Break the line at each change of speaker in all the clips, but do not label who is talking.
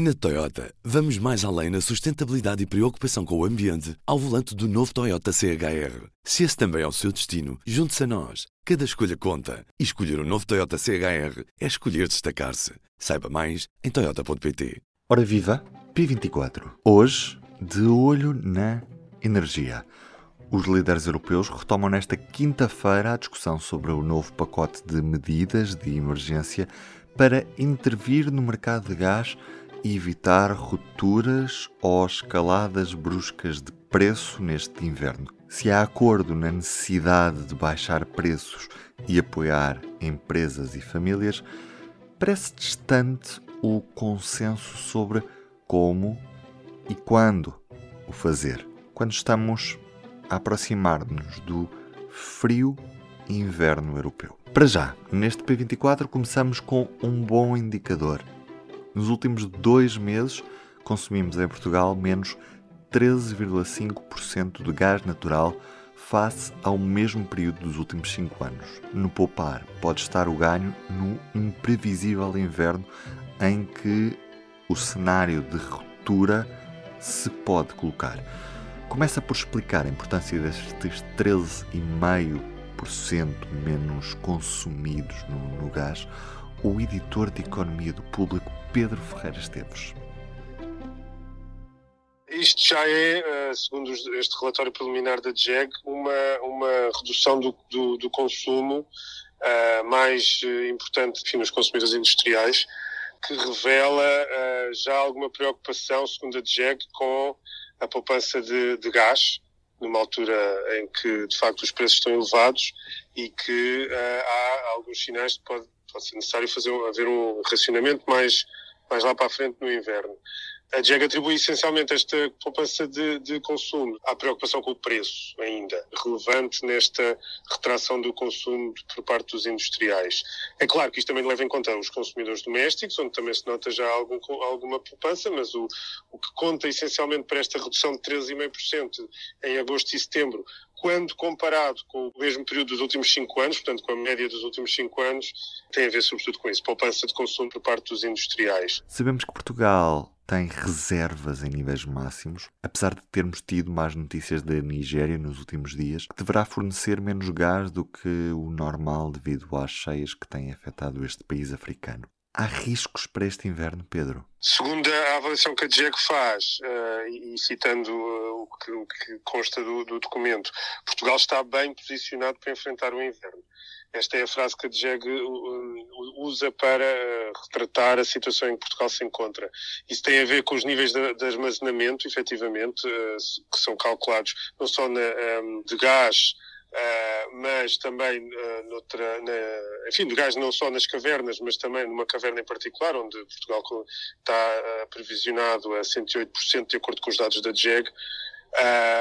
Na Toyota, vamos mais além na sustentabilidade e preocupação com o ambiente ao volante do novo Toyota CHR. Se esse também é o seu destino, junte-se a nós. Cada escolha conta. E escolher o um novo Toyota CHR é escolher destacar-se. Saiba mais em Toyota.pt.
Ora viva, P24. Hoje, de olho na energia. Os líderes europeus retomam nesta quinta-feira a discussão sobre o novo pacote de medidas de emergência para intervir no mercado de gás evitar rupturas ou escaladas bruscas de preço neste inverno. Se há acordo na necessidade de baixar preços e apoiar empresas e famílias, parece distante o consenso sobre como e quando o fazer. Quando estamos a aproximar-nos do frio inverno europeu. Para já, neste P24 começamos com um bom indicador nos últimos dois meses, consumimos em Portugal menos 13,5% de gás natural face ao mesmo período dos últimos 5 anos. No poupar pode estar o ganho no imprevisível inverno em que o cenário de ruptura se pode colocar. Começa por explicar a importância destes 13,5% menos consumidos no, no gás o editor de Economia do Público Pedro Ferreira Esteves.
Isto já é, eh, segundo este relatório preliminar da DGEG, uma, uma redução do, do, do consumo uh, mais eh, importante enfim, nos consumidores industriais, que revela uh, já alguma preocupação, segundo a DGEG, com a poupança de, de gás, numa altura em que, de facto, os preços estão elevados e que uh, há alguns sinais de que pode, pode ser necessário fazer, haver um racionamento mais mais lá para a frente no inverno. A JEG atribui essencialmente esta poupança de, de, consumo à preocupação com o preço ainda, relevante nesta retração do consumo por parte dos industriais. É claro que isto também leva em conta os consumidores domésticos, onde também se nota já algum, alguma poupança, mas o, o que conta essencialmente para esta redução de 13,5% em agosto e setembro quando comparado com o mesmo período dos últimos cinco anos, portanto com a média dos últimos cinco anos, tem a ver sobretudo com isso, poupança de consumo por parte dos industriais.
Sabemos que Portugal tem reservas em níveis máximos, apesar de termos tido mais notícias da Nigéria nos últimos dias, que deverá fornecer menos gás do que o normal devido às cheias que têm afetado este país africano. Há riscos para este inverno, Pedro?
Segundo a avaliação que a DGEC faz, uh, e citando uh, o, que, o, que, consta do, do, documento, Portugal está bem posicionado para enfrentar o inverno. Esta é a frase que a DGEG uh, usa para retratar a situação em que Portugal se encontra. Isso tem a ver com os níveis de, armazenamento, efetivamente, que são calculados não só de gás, Uh, mas também uh, noutra, na, enfim, de gás não só nas cavernas, mas também numa caverna em particular, onde Portugal está uh, previsionado a 108% de acordo com os dados da DGEG,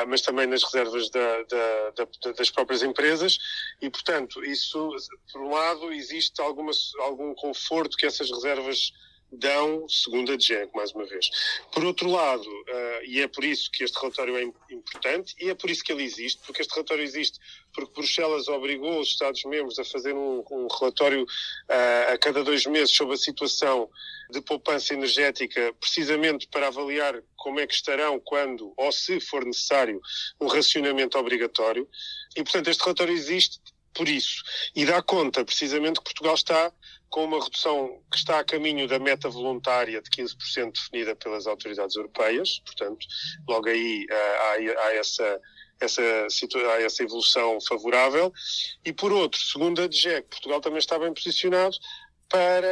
mas também nas reservas da, da, da, das próprias empresas. E, portanto, isso, por um lado, existe alguma, algum conforto que essas reservas dão, segundo a DGEC, mais uma vez. Por outro lado, uh, e é por isso que este relatório é importante, e é por isso que ele existe, porque este relatório existe porque Bruxelas obrigou os Estados-membros a fazer um, um relatório uh, a cada dois meses sobre a situação de poupança energética, precisamente para avaliar como é que estarão quando, ou se for necessário, um racionamento obrigatório. E, portanto, este relatório existe por isso. E dá conta, precisamente, que Portugal está com uma redução que está a caminho da meta voluntária de 15% definida pelas autoridades europeias, portanto, logo aí uh, há, há, essa, essa, essa evolução favorável. E por outro, segundo a DGEC, Portugal também está bem posicionado para,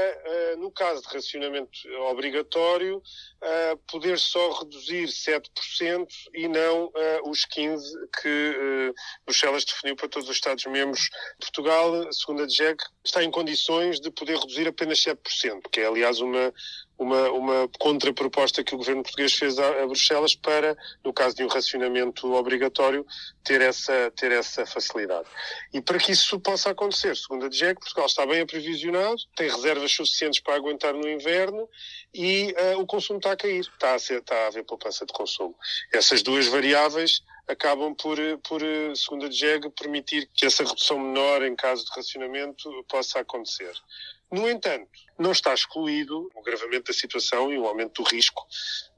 uh, no caso de racionamento obrigatório, uh, poder só reduzir 7% e não uh, os 15% que Bruxelas definiu para todos os Estados-membros. Portugal, segundo a DGEC, está em condições de poder reduzir apenas 7%, que é, aliás, uma, uma, uma contraproposta que o governo português fez a, a, Bruxelas para, no caso de um racionamento obrigatório, ter essa, ter essa facilidade. E para que isso possa acontecer, segundo a DGEC, Portugal está bem aprevisionado, tem reservas suficientes para aguentar no inverno e uh, o consumo está a cair, está a, ser, está a haver poupança de consumo. Essas duas variáveis acabam por, por segundo a DGEG, permitir que essa redução menor em caso de racionamento possa acontecer. No entanto, não está excluído o agravamento da situação e o aumento do risco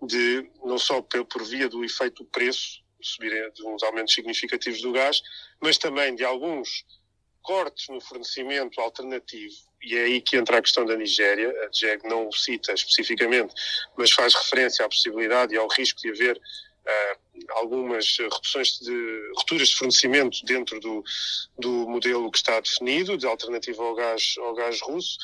de, não só por via do efeito do preço, subirem de uns aumentos significativos do gás, mas também de alguns cortes no fornecimento alternativo, e é aí que entra a questão da Nigéria, a DGEG não o cita especificamente, mas faz referência à possibilidade e ao risco de haver algumas reduções de rupturas de fornecimento dentro do, do modelo que está definido, de alternativa ao gás, ao gás russo,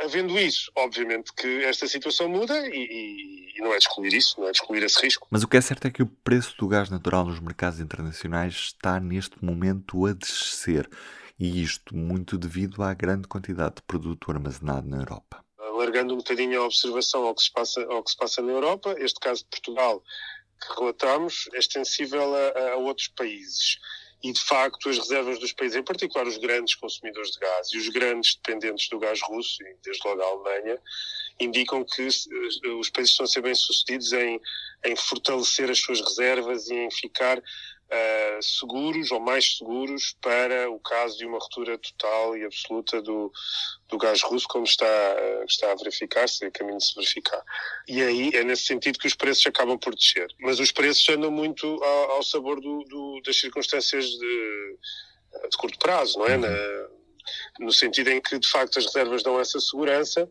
Havendo isso, obviamente que esta situação muda e, e, não é de excluir isso, não é de excluir esse risco.
Mas o que é certo é que o preço do gás natural nos mercados internacionais está neste momento a descer. E isto muito devido à grande quantidade de produto armazenado na Europa.
Alargando um bocadinho a observação ao que se passa, ao que se passa na Europa, este caso de Portugal que relatamos é extensível a, a outros países. E de facto as reservas dos países, em particular os grandes consumidores de gás e os grandes dependentes do gás russo, e desde logo a Alemanha, indicam que eh, os países estão a ser bem-sucedidos em, em fortalecer as suas reservas e em ficar uh, seguros ou mais seguros para o caso de uma ruptura total e absoluta do, do gás russo, como está, uh, está a verificar-se, a caminho de se verificar. E aí é nesse sentido que os preços acabam por descer. Mas os preços andam muito ao, ao sabor do, do, das circunstâncias de, de curto prazo, não é? Uhum. Na, no sentido em que, de facto, as reservas dão essa segurança,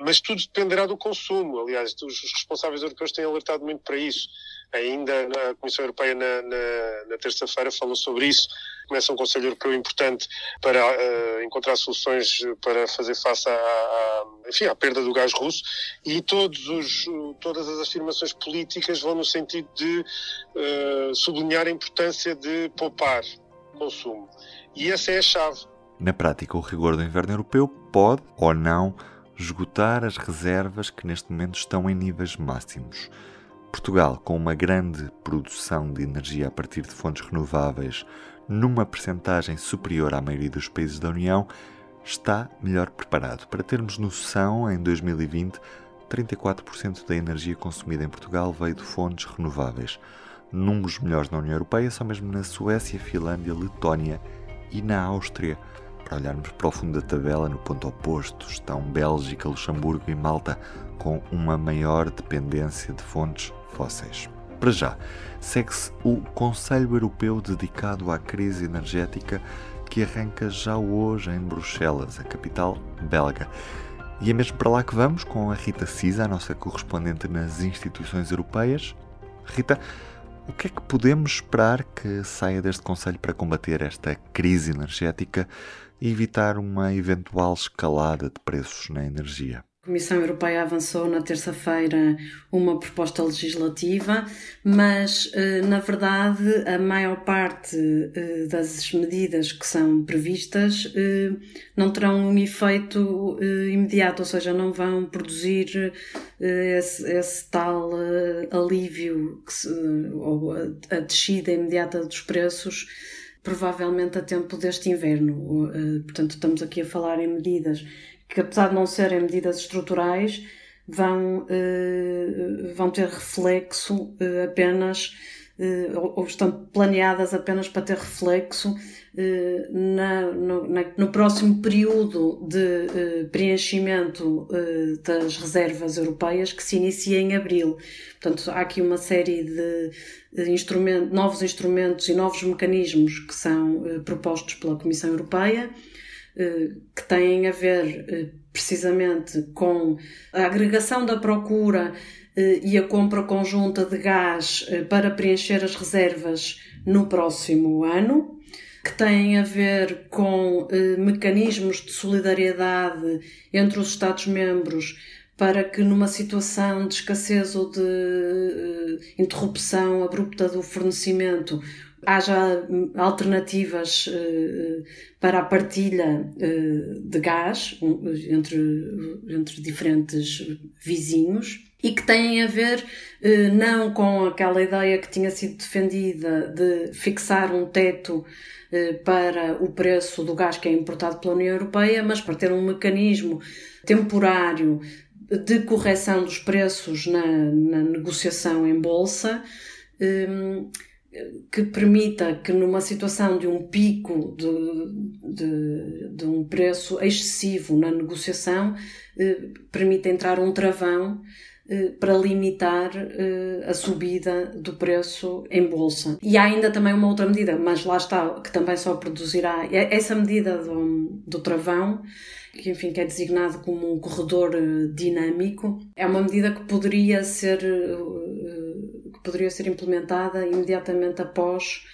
mas tudo dependerá do consumo. Aliás, os responsáveis europeus têm alertado muito para isso. Ainda a Comissão Europeia, na, na, na terça-feira, falou sobre isso. Começa um Conselho Europeu importante para uh, encontrar soluções para fazer face à, à, enfim, à perda do gás russo e todos os, todas as afirmações políticas vão no sentido de uh, sublinhar a importância de poupar consumo. E essa é a chave.
Na prática, o rigor do inverno europeu pode ou não esgotar as reservas que neste momento estão em níveis máximos. Portugal, com uma grande produção de energia a partir de fontes renováveis, numa percentagem superior à maioria dos países da União, está melhor preparado. Para termos noção, em 2020, 34% da energia consumida em Portugal veio de fontes renováveis. Números melhores na União Europeia são mesmo na Suécia, Finlândia, Letónia e na Áustria. Para olharmos para o fundo da tabela, no ponto oposto, estão Bélgica, Luxemburgo e Malta, com uma maior dependência de fontes fósseis. Para já, segue-se o Conselho Europeu dedicado à crise energética que arranca já hoje em Bruxelas, a capital belga. E é mesmo para lá que vamos com a Rita Cisa, a nossa correspondente nas instituições europeias. Rita, o que é que podemos esperar que saia deste Conselho para combater esta crise energética e evitar uma eventual escalada de preços na energia.
A Comissão Europeia avançou na terça-feira uma proposta legislativa, mas, eh, na verdade, a maior parte eh, das medidas que são previstas eh, não terão um efeito imediato, ou seja, não vão produzir esse, esse tal alívio ou a descida imediata dos preços provavelmente a tempo deste inverno. Portanto, estamos aqui a falar em medidas que, apesar de não serem medidas estruturais, vão, eh, vão ter reflexo eh, apenas ou estão planeadas apenas para ter reflexo na, no, na, no, próximo período de preenchimento das reservas europeias que se inicia em abril. Portanto, há aqui uma série de instrumento, novos instrumentos e novos mecanismos que são eh, propostos pela Comissão Europeia, eh, que têm a ver eh, precisamente com a agregação da procura e a compra conjunta de gás para preencher as reservas no próximo ano, que têm a ver com mecanismos de solidariedade entre os Estados-membros para que numa situação de escassez ou de interrupção abrupta do fornecimento haja alternativas uh, para a partilha uh, de gás entre, entre diferentes vizinhos e que têm a ver não com aquela ideia que tinha sido defendida de fixar um teto para o preço do gás que é importado pela União Europeia, mas para ter um mecanismo temporário de correção dos preços na, na negociação em bolsa, que permita que numa situação de um pico de, de, de um preço excessivo na negociação, eh, permita entrar um travão eh, para limitar eh, a subida do preço em bolsa. E há ainda também uma outra medida, mas lá está, que também só produzirá essa medida do, do travão, que enfim que é designado como um corredor eh, dinâmico, é uma medida que poderia ser que poderia ser implementada imediatamente após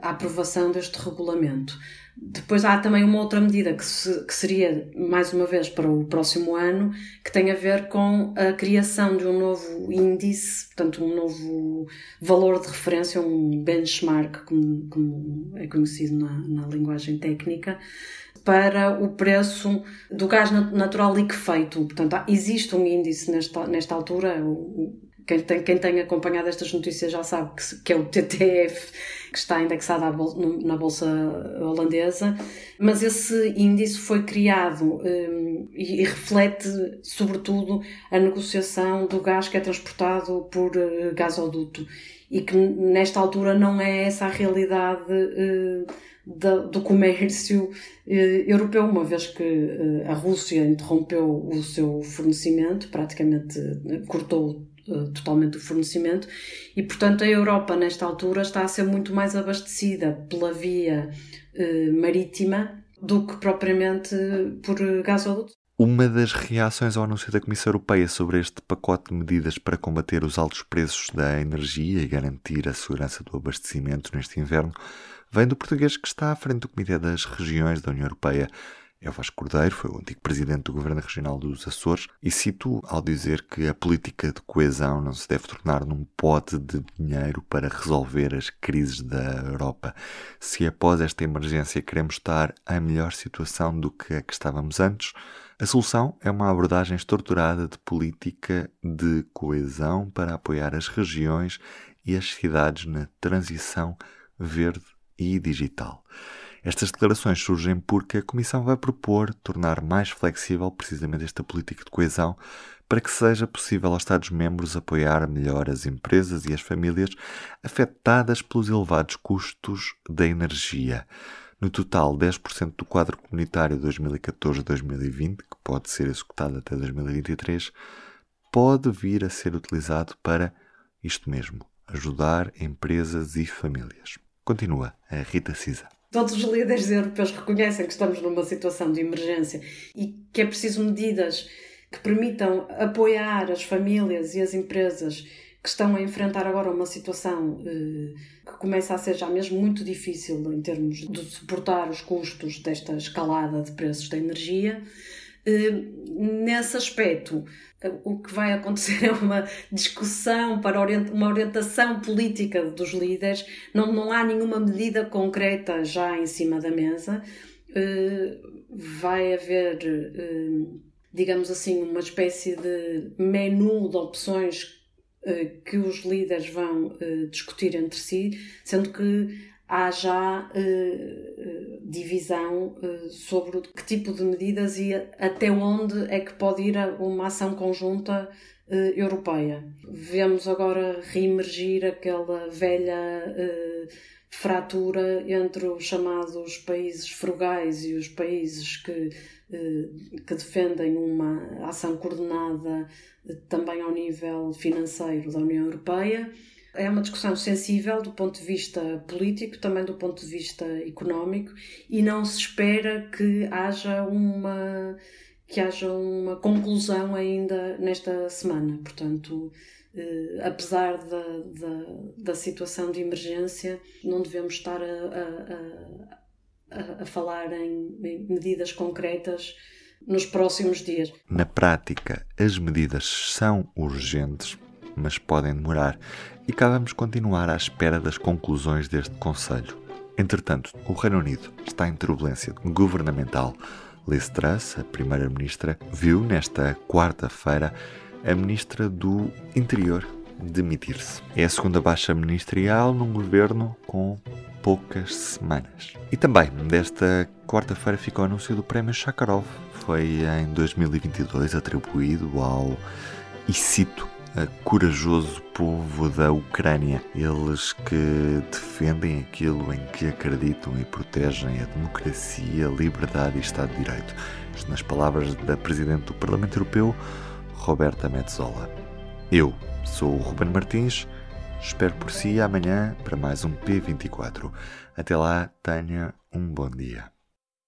a aprovação deste regulamento. Depois há também uma outra medida que, se, que, seria, mais uma vez, para o próximo ano, que tem a ver com a criação de um novo índice, portanto, um novo valor de referência, um benchmark, como, como é conhecido na, na linguagem técnica, para o preço do gás natural liquefeito. Portanto, existe um índice nesta, nesta altura, o, quem tem, quem tem acompanhado estas notícias já sabe que, que é o TTF, que está indexado bolsa, na Bolsa Holandesa, mas esse índice foi criado um, e, e, reflete, sobretudo, a negociação do gás que é transportado por uh, gasoduto e que nesta altura não é essa a realidade uh, do comércio uh, europeu, uma vez que a Rússia interrompeu o seu fornecimento, praticamente cortou eh, totalmente o fornecimento e, portanto, a Europa, nesta altura, está a ser muito mais abastecida pela via eh, marítima do que propriamente por gasoduto.
Uma das reações ao anúncio da Comissão Europeia sobre este pacote de medidas para combater os altos preços da energia e garantir a segurança do abastecimento neste inverno vem do português que está à frente do Comitê das Regiões da União Europeia, é o Vasco Cordeiro, foi o antigo presidente do Governo Regional dos Açores, e cito ao dizer que a política de coesão não se deve tornar num pote de dinheiro para resolver as crises da Europa. Se após esta emergência queremos estar em melhor situação do que a que estávamos antes, a solução é uma abordagem estruturada de política de coesão para apoiar as regiões e as cidades na transição verde e digital. Estas declarações surgem porque a Comissão vai propor tornar mais flexível precisamente esta política de coesão para que seja possível aos Estados-membros apoiar melhor as empresas e as famílias afetadas pelos elevados custos da energia. No total, 10% do quadro comunitário 2014-2020, que pode ser executado até 2023, pode vir a ser utilizado para isto mesmo, ajudar empresas e famílias. Continua a Rita Cisa.
Todos os líderes europeus reconhecem que estamos numa situação de emergência e que é preciso medidas que permitam apoiar as famílias e as empresas que estão a enfrentar agora uma situação eh, que começa a ser já mesmo muito difícil em termos de suportar os custos desta escalada de preços da energia. Eh, nesse aspecto, o que vai acontecer é uma discussão para uma orientação política dos líderes. Não, não há nenhuma medida concreta já em cima da mesa. Eh, vai haver, eh, digamos assim, uma espécie de menu de opções que os líderes vão discutir entre si, sendo que há já uh, divisão uh, sobre que tipo de medidas e até onde é que pode ir uma ação conjunta uh, europeia. Vemos agora reemergir aquela velha fratura entre os chamados países frugais e os países que, que defendem uma ação coordenada também ao nível financeiro da União Europeia é uma discussão sensível do ponto de vista político, também do ponto de vista económico, e não se espera que haja uma que haja uma conclusão ainda nesta semana. Portanto, eh, apesar da, da, da, situação de emergência, não devemos estar a, a, a, a falar em, em medidas concretas nos próximos dias.
Na prática, as medidas são urgentes, mas podem demorar e cá vamos continuar à espera das conclusões deste Conselho. Entretanto, o Reino Unido está em turbulência governamental. Liz Truss, a Primeira-Ministra, viu nesta quarta-feira a Ministra do Interior demitir-se. É a segunda baixa ministerial num governo com poucas semanas. E também, desta quarta-feira, ficou o anúncio do Prémio Sakharov. Foi em 2022 atribuído ao, e cito, corajoso povo da Ucrânia, eles que defendem aquilo em que acreditam e protegem a democracia, a liberdade e Estado de Direito. Isto nas palavras da Presidente do Parlamento Europeu, Roberta Metzola. Eu sou o Ruben Martins, espero por si amanhã para mais um P24. Até lá, tenha um bom dia.